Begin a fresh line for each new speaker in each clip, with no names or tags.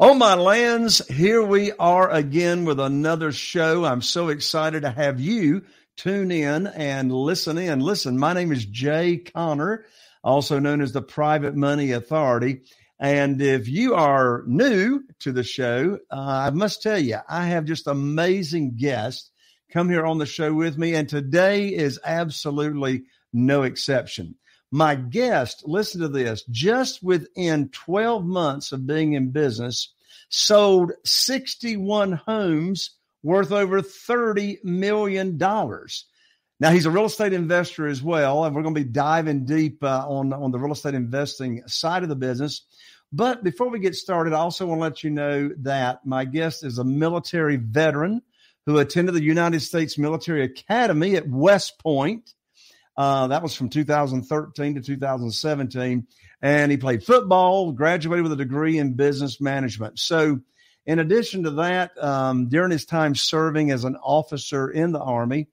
Oh, my lands, here we are again with another show. I'm so excited to have you tune in and listen in. Listen, my name is Jay Conner, also known as the Private Money Authority. And if you are new to the show, uh, I must tell you, I have just amazing guests come here on the show with me. And today is absolutely no exception. My guest, listen to this, just within 12 months of being in business, sold 61 homes worth over $30 million. Now he's a real estate investor as well, and we're going to be diving deep uh, on on the real estate investing side of the business. But before we get started, I also want to let you know that my guest is a military veteran who attended the United States Military Academy at West Point. Uh, that was from 2013 to 2017. And he played football, graduated with a degree in business management. So, in addition to that, um, during his time serving as an officer in the Army,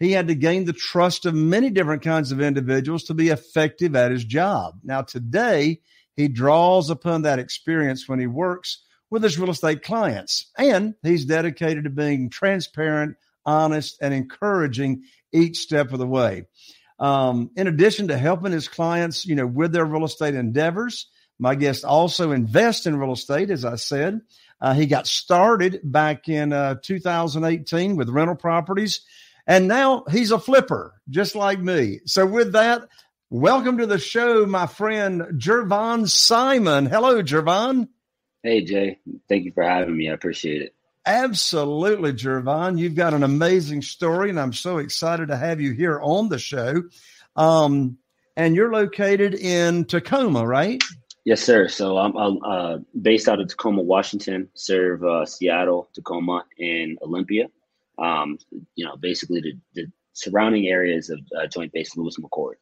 he had to gain the trust of many different kinds of individuals to be effective at his job. Now, today, he draws upon that experience when he works with his real estate clients. And he's dedicated to being transparent, honest, and encouraging each step of the way. Um, in addition to helping his clients, you know, with their real estate endeavors, my guest also invests in real estate, as I said. Uh, he got started back in uh, 2018 with rental properties, and now he's a flipper, just like me. So, with that, welcome to the show, my friend Gervon Simon. Hello, Gervon.
Hey, Jay. Thank you for having me. I appreciate it.
Absolutely, Gervon. You've got an amazing story, and I'm so excited to have you here on the show. Um, and you're located in Tacoma, right?
Yes, sir. So I'm, I'm uh, based out of Tacoma, Washington. Serve uh, Seattle, Tacoma, and Olympia. Um, you know, basically the, the surrounding areas of uh, Joint Base Lewis McChord.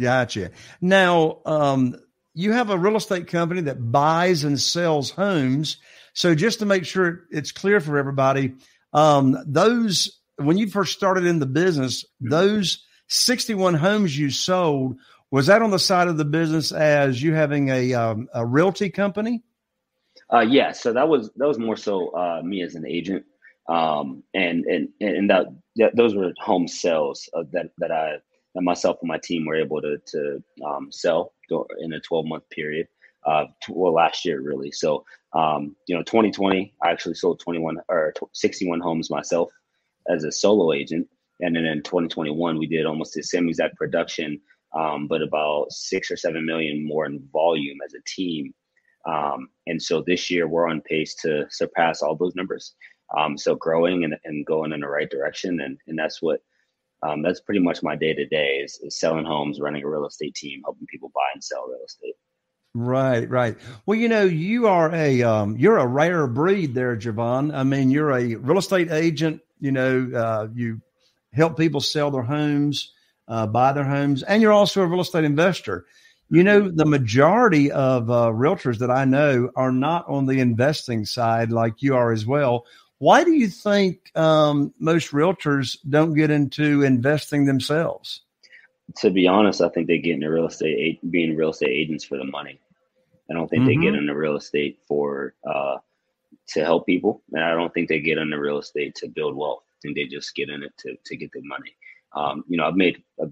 Gotcha. Now, um, you have a real estate company that buys and sells homes so just to make sure it's clear for everybody, um, those when you first started in the business, those 61 homes you sold, was that on the side of the business as you having a um, a realty company?
Uh, yeah, so that was that was more so uh, me as an agent, um, and and and that, that those were home sales uh, that that I that myself and my team were able to to um, sell in a 12 month period uh, well, last year really. So, um, you know, 2020, I actually sold 21 or 61 homes myself as a solo agent. And then in 2021, we did almost the same exact production, um, but about six or seven million more in volume as a team. Um, and so this year we're on pace to surpass all those numbers. um, so growing and, and going in the right direction. And, and that's what, um, that's pretty much my day to day is selling homes, running a real estate team, helping people buy and sell real estate.
Right, right. Well, you know, you are a um, you're a rare breed there, Javon. I mean, you're a real estate agent. You know, uh, you help people sell their homes, uh, buy their homes, and you're also a real estate investor. You know, the majority of uh, realtors that I know are not on the investing side like you are as well. Why do you think um, most realtors don't get into investing themselves?
To be honest, I think they get into real estate, being real estate agents for the money. I don't think mm-hmm. they get mm-hmm. into real estate for uh, to help people, and I don't think they get into real estate to build wealth. I think they just get in it to to get the money. Um, you know, I've made a,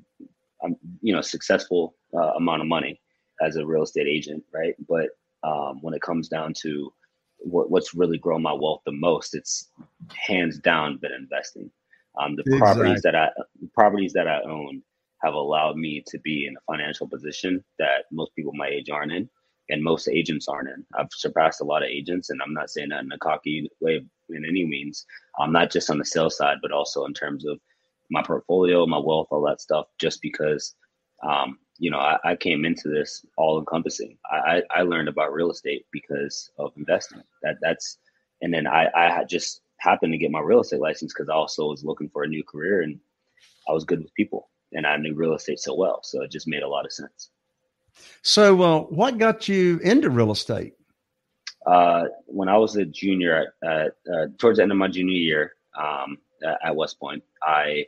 a you know successful uh, amount of money as a real estate agent, right? But um, when it comes down to what, what's really grown my wealth the most, it's hands down been investing. Um, the exactly. properties that I properties that I own have allowed me to be in a financial position that most people my age aren't in, and most agents aren't in. I've surpassed a lot of agents, and I'm not saying that in a cocky way in any means. I'm not just on the sales side, but also in terms of my portfolio, my wealth, all that stuff. Just because um, you know, I, I, came into this all encompassing. I, I, learned about real estate because of investing. That that's, and then I, I just happened to get my real estate license because I also was looking for a new career and I was good with people and I knew real estate so well. So it just made a lot of sense.
So, uh, what got you into real estate?
Uh, when I was a junior, at, at uh, towards the end of my junior year um, at West Point, I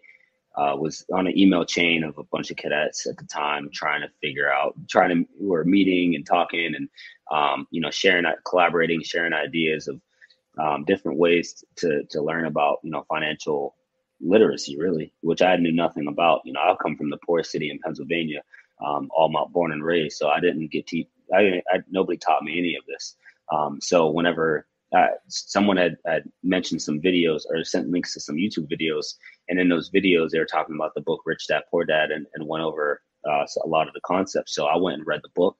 uh, was on an email chain of a bunch of cadets at the time trying to figure out trying to we were meeting and talking and um, you know sharing collaborating sharing ideas of um, different ways to to learn about you know financial literacy really which i knew nothing about you know i come from the poorest city in pennsylvania um, all my born and raised so i didn't get te- I, I nobody taught me any of this um, so whenever uh, someone had, had mentioned some videos or sent links to some YouTube videos. And in those videos, they were talking about the book Rich Dad Poor Dad and, and went over uh, a lot of the concepts. So I went and read the book.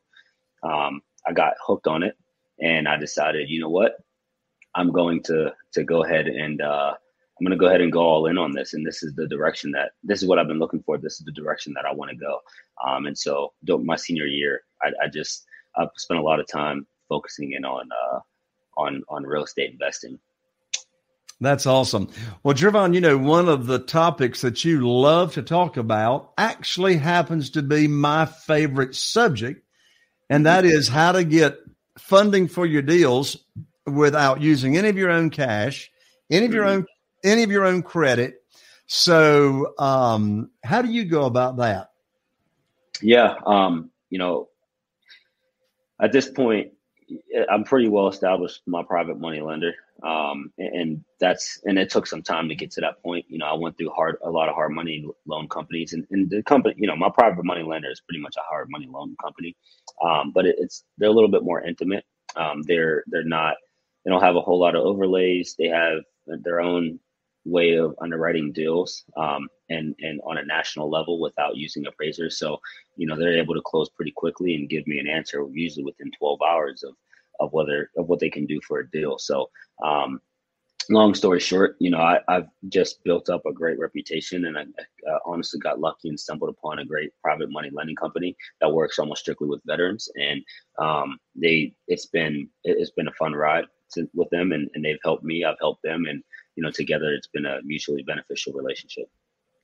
Um, I got hooked on it and I decided, you know what? I'm going to to go ahead and uh, I'm going to go ahead and go all in on this. And this is the direction that this is what I've been looking for. This is the direction that I want to go. Um, and so my senior year, I, I just I spent a lot of time focusing in on uh, on on real estate investing.
That's awesome. Well, Gervon, you know, one of the topics that you love to talk about actually happens to be my favorite subject, and that is how to get funding for your deals without using any of your own cash, any of your own any of your own credit. So, um, how do you go about that?
Yeah, um, you know, at this point, I'm pretty well established my private money lender. Um, and that's, and it took some time to get to that point. You know, I went through hard, a lot of hard money loan companies and, and the company, you know, my private money lender is pretty much a hard money loan company. Um, but it, it's, they're a little bit more intimate. Um, they're, they're not, they don't have a whole lot of overlays. They have their own way of underwriting deals um, and and on a national level without using appraisers. So you know they're able to close pretty quickly and give me an answer usually within 12 hours of of whether of what they can do for a deal. So um, long story short, you know I, have just built up a great reputation and I, I honestly got lucky and stumbled upon a great private money lending company that works almost strictly with veterans and um, they it's been it's been a fun ride with them and, and they've helped me I've helped them and you know, together it's been a mutually beneficial relationship.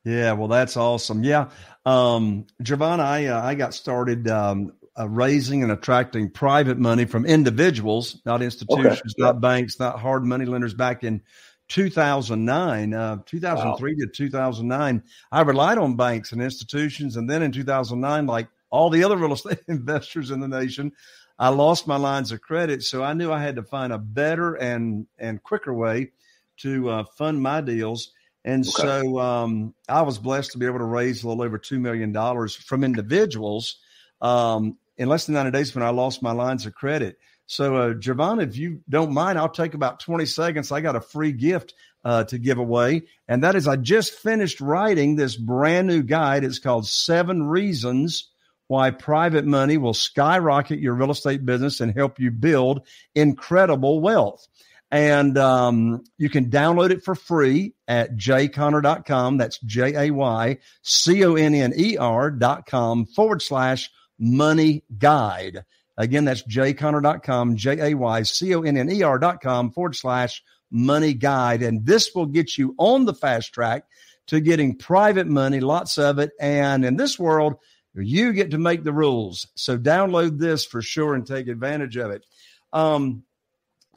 Yeah, well, that's awesome. Yeah, um, Javon, I uh, I got started um, uh, raising and attracting private money from individuals, not institutions, okay. not banks, not hard money lenders. Back in 2009, uh, 2003 wow. to 2009, I relied on banks and institutions, and then in 2009, like all the other real estate investors in the nation, I lost my lines of credit. So I knew I had to find a better and and quicker way to uh, fund my deals. And okay. so um, I was blessed to be able to raise a little over $2 million from individuals um, in less than 90 days when I lost my lines of credit. So, uh, Javon, if you don't mind, I'll take about 20 seconds. I got a free gift uh, to give away. And that is, I just finished writing this brand new guide. It's called Seven Reasons Why Private Money Will Skyrocket Your Real Estate Business and Help You Build Incredible Wealth. And um, you can download it for free at jayconner.com. That's J A Y C O N N E R.com forward slash money guide. Again, that's jayconner.com, J A Y C O N N E R.com forward slash money guide. And this will get you on the fast track to getting private money, lots of it. And in this world, you get to make the rules. So download this for sure and take advantage of it. Um,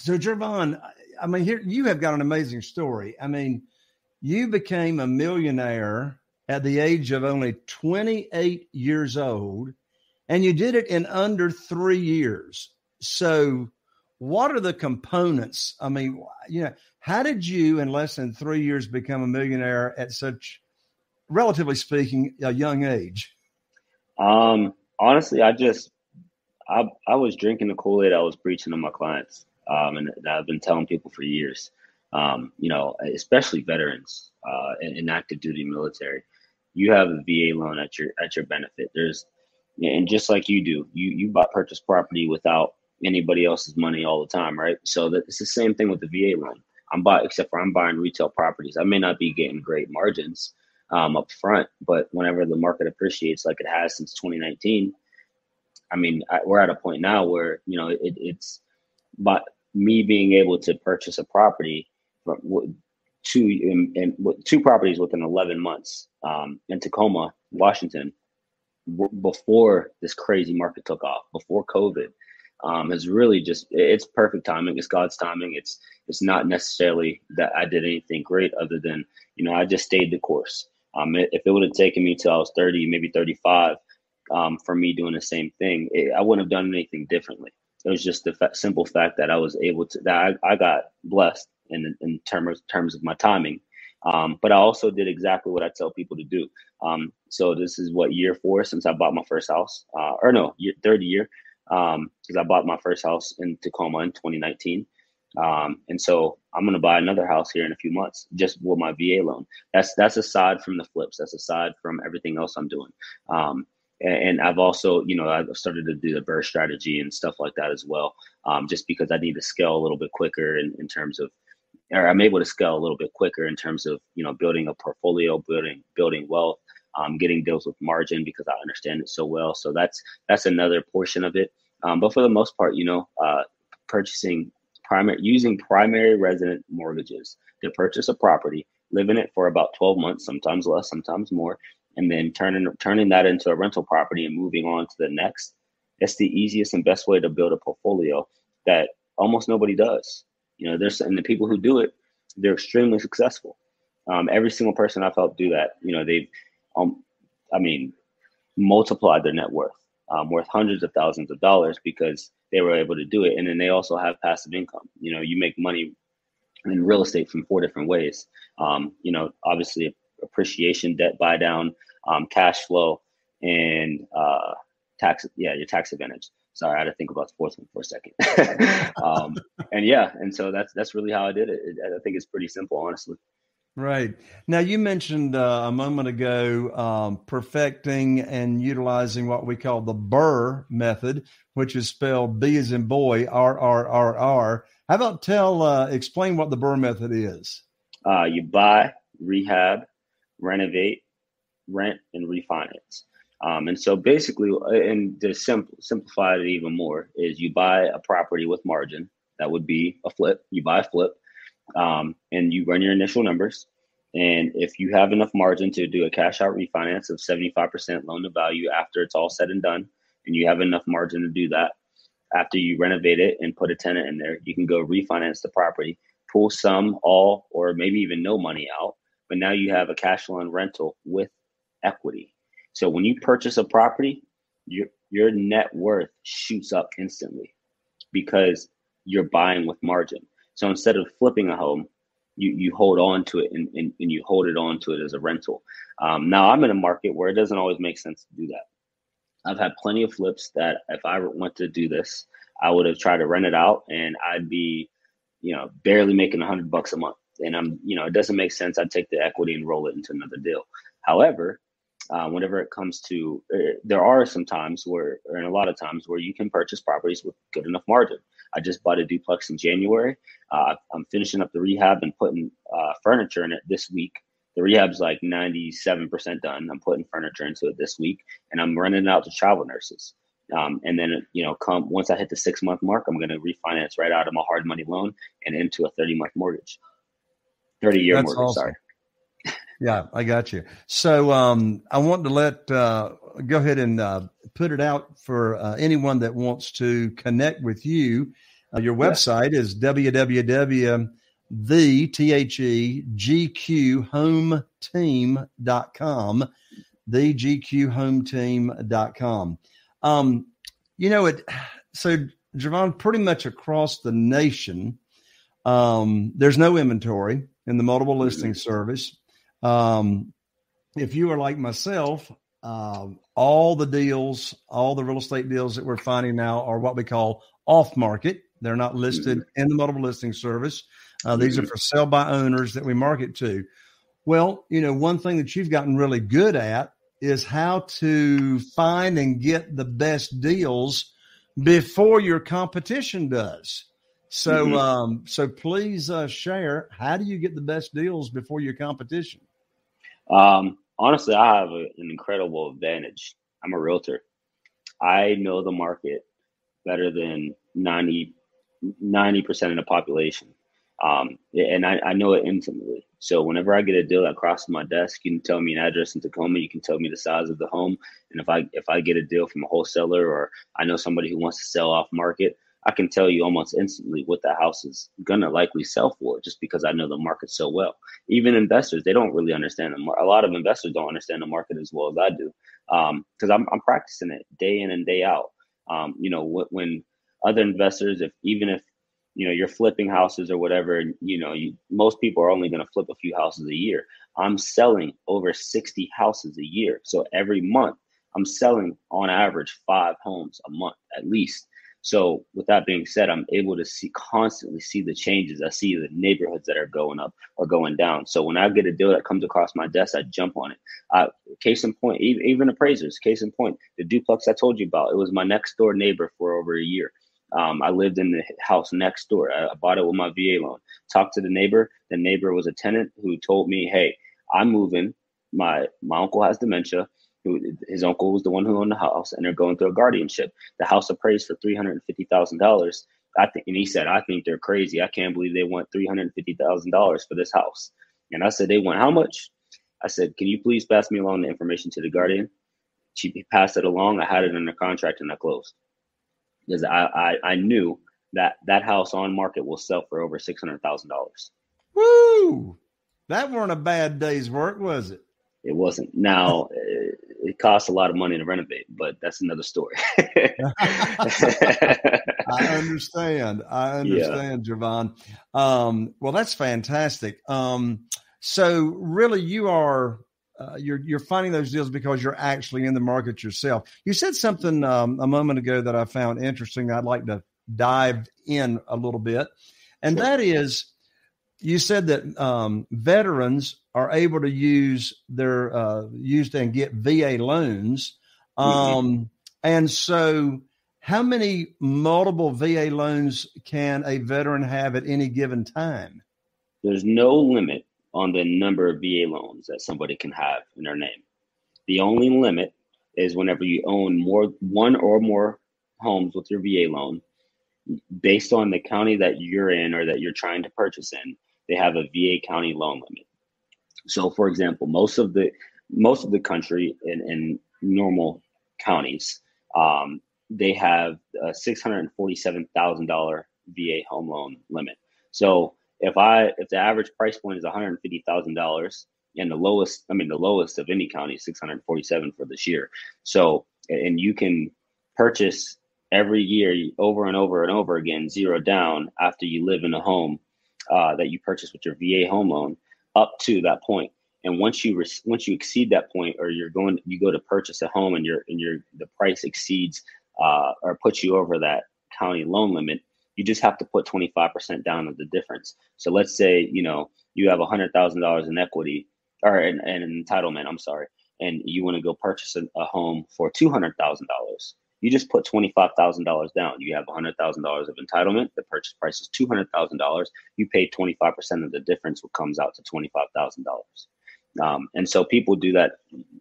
so, Gervon, I mean, here you have got an amazing story. I mean, you became a millionaire at the age of only 28 years old, and you did it in under three years. So, what are the components? I mean, you know, how did you, in less than three years, become a millionaire at such, relatively speaking, a young age?
Um, honestly, I just, I, I was drinking the Kool Aid I was preaching to my clients um, and I've been telling people for years. Um, you know, especially veterans uh, in, in, active duty military, you have a VA loan at your at your benefit. There's and just like you do, you you buy purchase property without anybody else's money all the time, right? So that it's the same thing with the VA loan. I'm buying, except for I'm buying retail properties. I may not be getting great margins um, up front, but whenever the market appreciates like it has since 2019, I mean, I, we're at a point now where you know it, it's but me being able to purchase a property from two in, in, two properties within 11 months um, in Tacoma, Washington, w- before this crazy market took off, before COVID, um, has really just it's perfect timing. It's God's timing. It's it's not necessarily that I did anything great other than you know I just stayed the course. Um, if it would have taken me till I was 30, maybe 35, um, for me doing the same thing, it, I wouldn't have done anything differently. It was just the fa- simple fact that I was able to that I, I got blessed in in terms terms of my timing. Um, but I also did exactly what I tell people to do. Um, so this is what year four since I bought my first house, uh, or no, year, third year, because um, I bought my first house in Tacoma in 2019. Um, and so I'm going to buy another house here in a few months, just with my VA loan. That's that's aside from the flips. That's aside from everything else I'm doing. And I've also, you know, I've started to do the BRRRR strategy and stuff like that as well, um, just because I need to scale a little bit quicker in, in terms of, or I'm able to scale a little bit quicker in terms of, you know, building a portfolio, building building wealth, um, getting deals with margin because I understand it so well. So that's that's another portion of it. Um, but for the most part, you know, uh, purchasing primary using primary resident mortgages to purchase a property, live in it for about 12 months, sometimes less, sometimes more, and then turning turning that into a rental property and moving on to the next it's the easiest and best way to build a portfolio that almost nobody does. You know there's and the people who do it they're extremely successful. Um, every single person i've helped do that you know they've um, i mean multiplied their net worth um, worth hundreds of thousands of dollars because they were able to do it. And then they also have passive income. You know you make money in real estate from four different ways. Um, you know obviously appreciation, debt buy down, um, cash flow, and uh, tax. Yeah, your tax advantage. Sorry, I had to think about the fourth one for a second. um, and yeah, and so that's that's really how I did it. I think it's pretty simple, honestly.
Right. Now, you mentioned uh, a moment ago um, perfecting and utilizing what we call the BRRRR method, which is spelled B as in boy, R R R R. How about tell, uh, explain what the BRRRR method is?
Uh, you buy, rehab, renovate, rent, and refinance. Um, and so basically, and to simple, simplify it even more, is you buy a property with margin. That would be a flip. You buy a flip, um, and you run your initial numbers. And if you have enough margin to do a cash out refinance of 75% loan to value after it's all said and done, and you have enough margin to do that, after you renovate it and put a tenant in there, you can go refinance the property, pull some, all, or maybe even no money out, but now you have a cash flow and rental with equity. So when you purchase a property, your your net worth shoots up instantly because you're buying with margin. So instead of flipping a home, you you hold on to it and, and, and you hold it on to it as a rental. Um, now I'm in a market where it doesn't always make sense to do that. I've had plenty of flips that if I went to do this, I would have tried to rent it out and I'd be, you know, barely making a hundred bucks a month and I'm, you know, it doesn't make sense. I'd take the equity and roll it into another deal. However, uh, whenever it comes to, uh, there are some times where, in a lot of times where you can purchase properties with good enough margin. I just bought a duplex in January. Uh, I'm finishing up the rehab and putting uh, furniture in it this week. The rehab's like 97% done. I'm putting furniture into it this week, and I'm running out to travel nurses. Um, and then, you know, come once I hit the six month mark, I'm going to refinance right out of my hard money loan and into a 30 month mortgage, 30 year mortgage. Awesome. Sorry.
Yeah, I got you. So um, I want to let uh, go ahead and uh, put it out for uh, anyone that wants to connect with you. Uh, your website yeah. is www.thegqhometeam.com, thegqhometeam.com. Um, you know it. So Javon, pretty much across the nation, um, there's no inventory in the multiple listing service. Um, if you are like myself, uh, all the deals, all the real estate deals that we're finding now are what we call off market. They're not listed mm-hmm. in the multiple listing service. Uh, these mm-hmm. are for sell by owners that we market to. Well, you know, one thing that you've gotten really good at is how to find and get the best deals before your competition does. So, mm-hmm. um, so please uh, share. How do you get the best deals before your competition?
Um, honestly, I have a, an incredible advantage. I'm a realtor. I know the market better than 90 percent of the population, um, and I, I know it intimately. So whenever I get a deal that crosses my desk, you can tell me an address in Tacoma. You can tell me the size of the home, and if I if I get a deal from a wholesaler or I know somebody who wants to sell off market, I can tell you almost instantly what the house is gonna likely sell for, just because I know the market so well. Even investors, they don't really understand the market. A lot of investors don't understand the market as well as I do, because um, I'm I'm practicing it day in and day out. Um, you know, when other investors, if even if you know you're flipping houses or whatever you know you, most people are only going to flip a few houses a year i'm selling over 60 houses a year so every month i'm selling on average five homes a month at least so with that being said i'm able to see constantly see the changes i see the neighborhoods that are going up or going down so when i get a deal that comes across my desk i jump on it case in point even, even appraisers case in point the duplex i told you about it was my next door neighbor for over a year um, I lived in the house next door. I, I bought it with my VA loan. Talked to the neighbor. The neighbor was a tenant who told me, "Hey, I'm moving. My my uncle has dementia. His uncle was the one who owned the house, and they're going through a guardianship. The house appraised for three hundred fifty thousand dollars. I think, and he said, "I think they're crazy. I can't believe they want three hundred fifty thousand dollars for this house." And I said, "They want how much?" I said, "Can you please pass me along the information to the guardian?" She passed it along. I had it under contract, and I closed because I, I, I knew that that house on market will sell for over six hundred thousand dollars.
Woo! That weren't a bad day's work, was it?
It wasn't. Now it, costs a lot of money to renovate, but that's another story.
I understand. I understand, yeah. Javon. Um, well, that's fantastic. Um, so really, you are uh, you're you're finding those deals because you're actually in the market yourself. You said something um, a moment ago that I found interesting. I'd like to dive in a little bit, and sure. that is, you said that um, veterans are able to use their uh, use and get VA loans, mm-hmm. um, and so. How many multiple VA loans can a veteran have at any given time?
There's no limit on the number of VA loans that somebody can have in their name. The only limit is whenever you own more one or more homes with your VA loan, based on the county that you're in or that you're trying to purchase in, they have a VA county loan limit. So, for example, most of the most of the country in, in normal counties, um, they have a six hundred forty-seven thousand dollar VA home loan limit. So if I if the average price point is one hundred fifty thousand dollars and the lowest, I mean the lowest of any county six hundred forty seven for this year. So and you can purchase every year over and over and over again zero down after you live in a home uh, that you purchase with your VA home loan up to that point. And once you re- once you exceed that point, or you're going you go to purchase a home and your and your the price exceeds uh, or puts you over that county loan limit, you just have to put 25% down of the difference. So let's say, you know, you have $100,000 in equity or an, an entitlement, I'm sorry, and you want to go purchase a, a home for $200,000. You just put twenty five thousand dollars down. You have hundred thousand dollars of entitlement. The purchase price is two hundred thousand dollars. You pay twenty five percent of the difference, what comes out to twenty five thousand dollars. Um, and so people do that,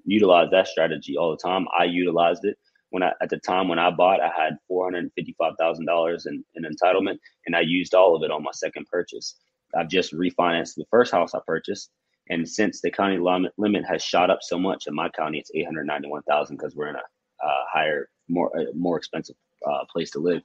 utilize that strategy all the time. I utilized it when I at the time when I bought, I had four hundred and fifty five thousand dollars in entitlement, and I used all of it on my second purchase. I've just refinanced the first house I purchased, and since the county limit has shot up so much in my county, it's eight hundred ninety one thousand because we're in a uh, higher, more uh, more expensive uh, place to live.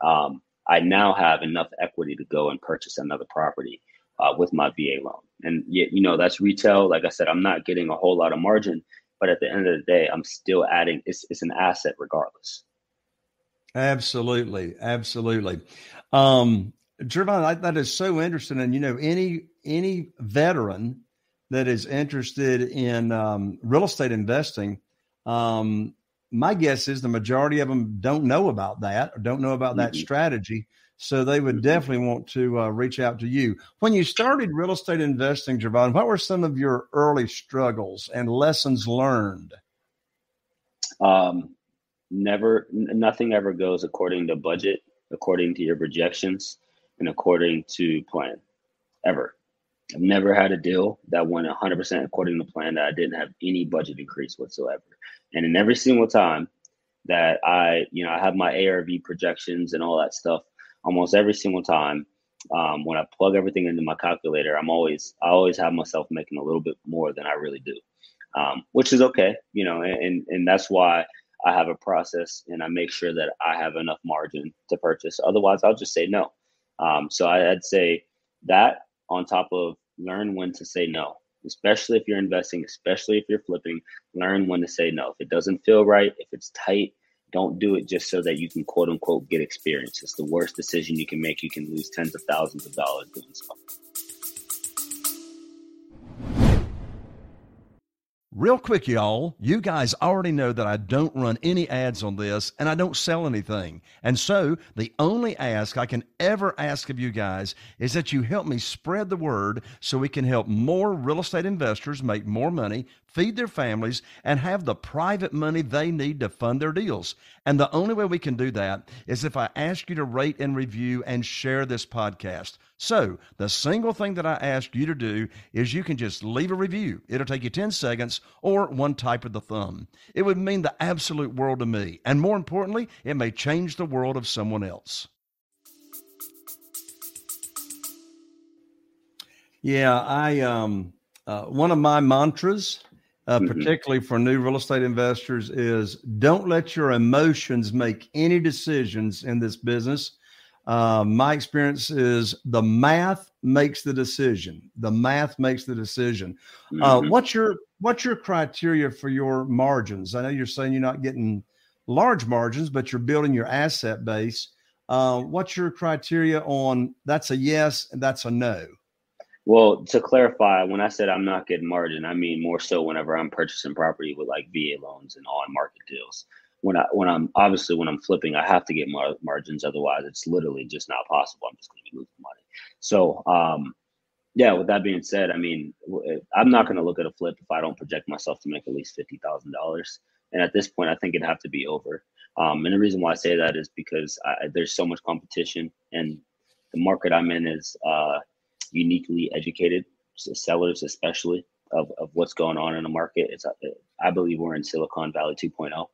Um, I now have enough equity to go and purchase another property uh, with my VA loan, and yet you know that's retail. Like I said, I'm not getting a whole lot of margin, but at the end of the day, I'm still adding. It's it's an asset regardless.
Absolutely, absolutely. Um, Gervon, that is so interesting. And you know, any any veteran that is interested in um, real estate investing, um, my guess is the majority of them don't know about that or don't know about that mm-hmm. strategy. So they would definitely want to uh, reach out to you. When you started real estate investing, Gervon, what were some of your early struggles and lessons learned?
Um, never, nothing ever goes according to budget, according to your projections, and according to plan, ever. I've never had a deal that went 100% according to plan that I didn't have any budget increase whatsoever. And in every single time that I, you know, I have my ARV projections and all that stuff, almost every single time um, when I plug everything into my calculator, I'm always I always have myself making a little bit more than I really do, um, which is okay, you know, and and that's why I have a process and I make sure that I have enough margin to purchase. Otherwise, I'll just say no. Um, so I'd say that on top of learn when to say no, especially if you're investing, especially if you're flipping, learn when to say no. If it doesn't feel right, if it's tight, don't do it just so that you can quote unquote get experience. It's the worst decision you can make. You can lose tens of thousands of dollars doing so.
Real quick, y'all, you guys already know that I don't run any ads on this and I don't sell anything. And so the only ask I can ever ask of you guys is that you help me spread the word so we can help more real estate investors make more money, feed their families, and have the private money they need to fund their deals. And the only way we can do that is if I ask you to rate and review and share this podcast. So, the single thing that I ask you to do is you can just leave a review. It'll take you 10 seconds or one type of the thumb. It would mean the absolute world to me. And more importantly, it may change the world of someone else. Yeah, I um uh, one of my mantras, uh, mm-hmm. particularly for new real estate investors, is don't let your emotions make any decisions in this business uh, my experience is the math makes the decision. The math makes the decision. Uh, mm-hmm. what's your what's your criteria for your margins? I know you're saying you're not getting large margins, but you're building your asset base. Uh, what's your criteria on that's a yes and that's a no?
Well, to clarify, when I said I'm not getting margin, I mean more so whenever I'm purchasing property with like VA loans and on market deals when I when I'm obviously when I'm flipping, I have to get mar- margins. Otherwise, it's literally just not possible. I'm just going to be losing money. So, um, yeah. With that being said, I mean, I'm not going to look at a flip if I don't project myself to make at least fifty thousand dollars. And at this point, I think it'd have to be over. Um, and the reason why I say that is because I, there's so much competition, and the market I'm in is uh, uniquely educated sellers, especially of, of what's going on in the market. It's I believe we're in Silicon Valley 2.0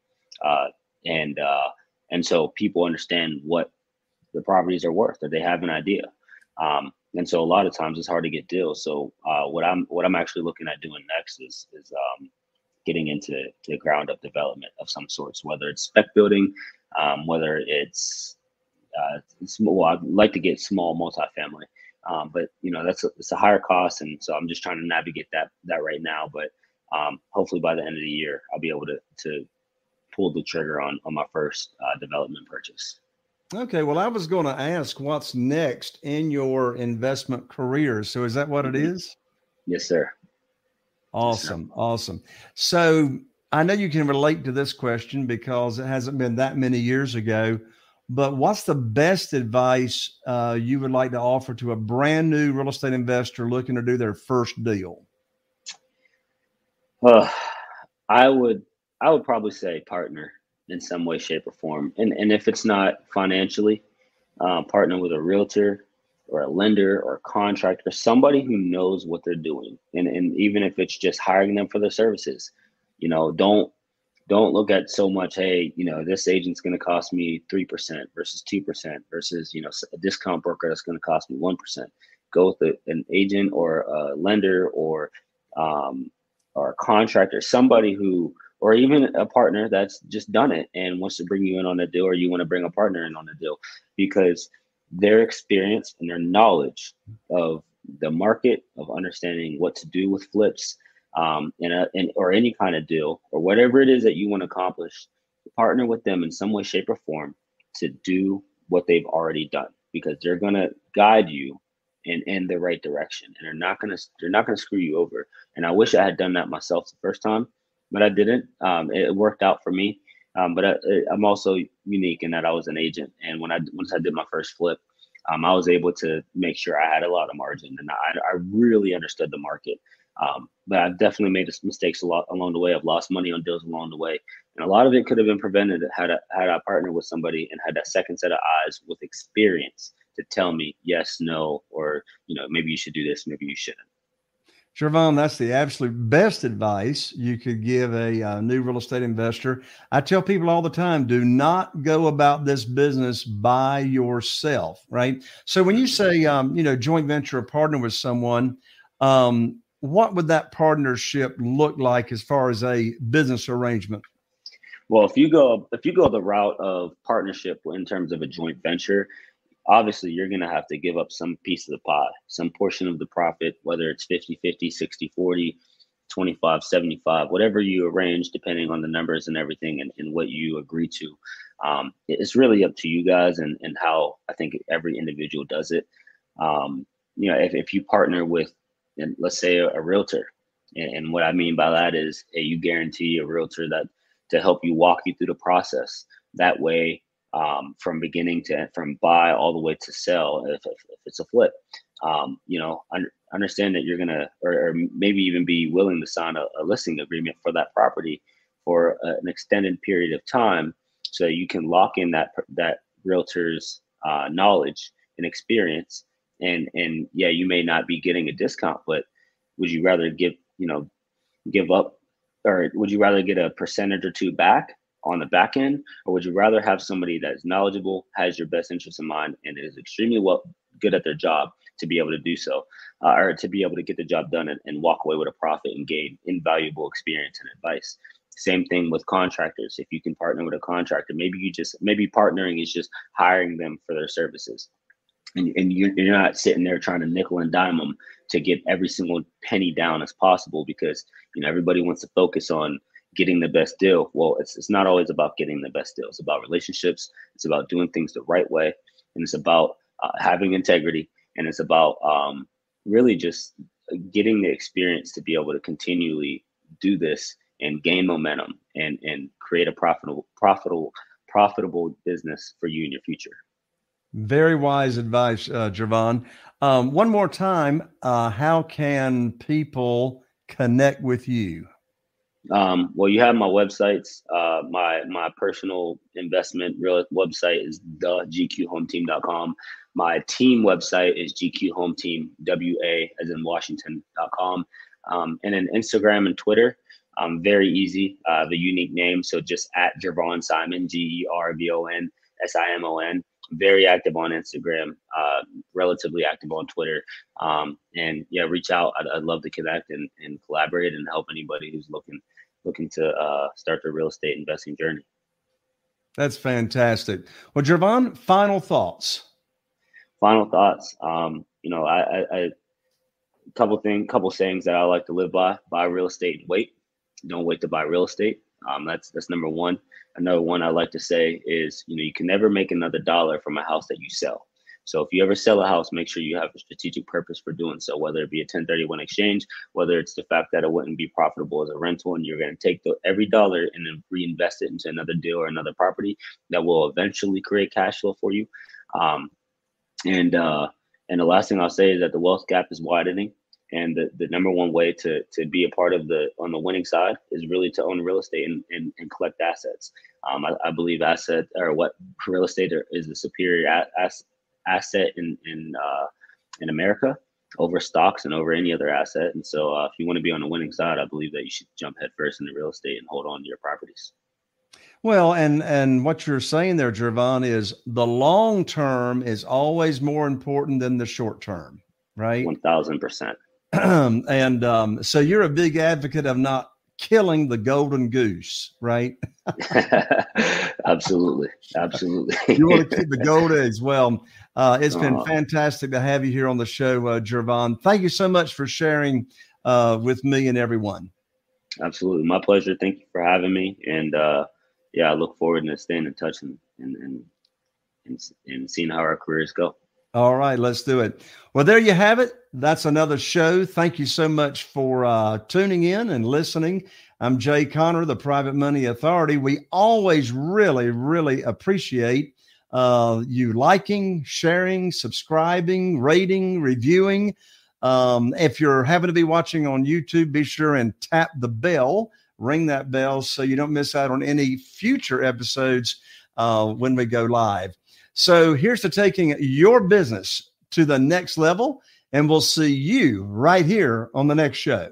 uh, and uh, and so people understand what the properties are worth, that they have an idea. Um, and so a lot of times it's hard to get deals. So uh, what I'm what I'm actually looking at doing next is is um, getting into to ground up development of some sorts, whether it's spec building, um, whether it's, uh, well, I'd like to get small multifamily, um, but you know that's a, it's a higher cost, and so I'm just trying to navigate that that right now. But um, hopefully by the end of the year, I'll be able to to pulled the trigger on on my first uh, development purchase.
Okay, well, I was going to ask what's next in your investment career. So, is that what it mm-hmm.
Yes, sir.
Awesome, yes, sir. awesome. So, I know you can relate to this question because it hasn't been that many years ago. But what's the best advice uh, you would like to offer to a brand new real estate investor looking to do their first deal?
I would I would probably say partner. in some way, shape, or form. And and if it's not financially, uh, partner with a realtor or a lender or a contractor, somebody who knows what they're doing. And and even if it's just hiring them for their services, you know, don't don't look at so much hey you know this agent's going to cost me 3% versus 2% versus you know a discount broker that's going to cost me 1% go with a, an agent or a lender or um, or a contractor somebody who or even a partner that's just done it and wants to bring you in on a deal or you want to bring a partner in on a deal because their experience and their knowledge of the market of understanding what to do with flips um, in a in, or any kind of deal or whatever it is that you want to accomplish, partner with them in some way, shape, or form to do what they've already done because they're gonna guide you and in the right direction and they're not gonna they're not gonna screw you over. And I wish I had done that myself the first time, but I didn't. Um, it worked out for me. Um, but I, am also unique in that I was an agent, and when I once I did my first flip, um, I was able to make sure I had a lot of margin, and I, I really understood the market. Um, but I've definitely made mistakes a lot along the way. I've lost money on deals along the way, and a lot of it could have been prevented had I, had I partnered with somebody and had that second set of eyes with experience to tell me yes, no, or you know maybe you should do this, maybe you shouldn't.
Gervon, that's the absolute best advice you could give a, a, uh, new real estate investor. I tell people all the time do not go about this business by yourself, right? So when you say, um, you know, joint venture or partner with someone, um, what would that partnership look like as far as a business arrangement?
Well, if you go if you go the route of partnership in terms of a joint venture, obviously you're going to have to give up some piece of the pie, some portion of the profit, whether it's 50 50, 60 40, 25 75, whatever you arrange, depending on the numbers and everything and, and what you agree to. Um, it's really up to you guys and, and how I think every individual does it. Um, you know, if, if you partner with and let's say a, a realtor. And, and, what I mean by that is hey, you guarantee a realtor that to help you walk you through the process. That way, um, from beginning to from buy all the way to sell, if, if, if it's a flip, um, you know, un- understand that you're gonna, or, or, maybe even be willing to sign a, a listing agreement for that property for a, an extended period of time, so you can lock in that that realtor's uh, knowledge and experience and and yeah, you may not be getting a discount, but would you rather give you know give up, or would you rather get a percentage or two back on the back end, or would you rather have somebody that is knowledgeable, has your best interest in mind, and is extremely well good at their job to be able to do so, uh, or to be able to get the job done and, and walk away with a profit and gain invaluable experience and advice. Same thing with contractors. If you can partner with a contractor, maybe you just maybe partnering is just hiring them for their services and, and you're, you're not sitting there trying to nickel and dime them to get every single penny down as possible because you know everybody wants to focus on getting the best deal. Well, it's it's not always about getting the best deal. It's about relationships. It's about doing things the right way, and it's about uh, having integrity, and it's about um, really just getting the experience to be able to continually do this and gain momentum and and create a profitable profitable profitable business for you in your future.
Very wise advice, uh, Gervon. Um, one more time, uh, how can people connect with you?
Um, well, you have my websites. Uh, my my personal investment real website is the gqhometeam.com. My team website is gqhometeamwa as in Washington.com. Um, and then Instagram and Twitter, um, very easy. Uh, the unique name, so just at Gervon Simon, G E R V O N S I M O N very active on Instagram, uh, relatively active on Twitter. Um, and yeah, reach out. I'd, I'd, love to connect and, and collaborate and help anybody who's looking looking to uh, start their real estate investing journey.
That's fantastic. Well, Gervon, final thoughts.
Final thoughts. Um, you know, I, I, I couple thing, couple sayings that I like to live by: buy real estate and wait. Don't wait to buy real estate. Um, that's that's number one. Another one I like to say is, you know, you can never make another dollar from a house that you sell. So if you ever sell a house, make sure you have a strategic purpose for doing so, whether it be a 1031 exchange, whether it's the fact that it wouldn't be profitable as a rental and you're going to take the, every dollar and then reinvest it into another deal or another property that will eventually create cash flow for you. Um, and uh, and the last thing I'll say is that the wealth gap is widening. And the, the number one way to to be a part of the on the winning side is really to own real estate and, and, and collect assets. Um, I, I, believe asset or what real estate is the superior a, asset in in uh, in America over stocks and over any other asset. And so, uh, if you want to be on the winning side, I believe that you should jump headfirst into real estate and hold on to your properties.
Well, and and what you're saying there, Gervon, is the long term is always more important than the short term, right?
One thousand percent.
And um, so you're a big advocate of not killing the golden goose, right?
absolutely, absolutely.
you want to keep the gold eggs. Well, uh, it's been uh, fantastic to have you here on the show, uh, Gervon. Thank you so much for sharing uh, with me and everyone.
Absolutely, my pleasure. Thank you for having me, and uh, yeah, I look forward to staying in touch and and and, and, and seeing how our careers go.
All right, let's do it. Well, there you have it. That's another show. Thank you so much for uh, tuning in and listening. I'm Jay Conner, the Private Money Authority. We always really, really appreciate uh, you liking, sharing, subscribing, rating, reviewing. Um, if you're having to be watching on YouTube, be sure and tap the bell ring that bell so you don't miss out on any future episodes uh, when we go live. So here's to taking your business to the next level, and we'll see you right here on the next show.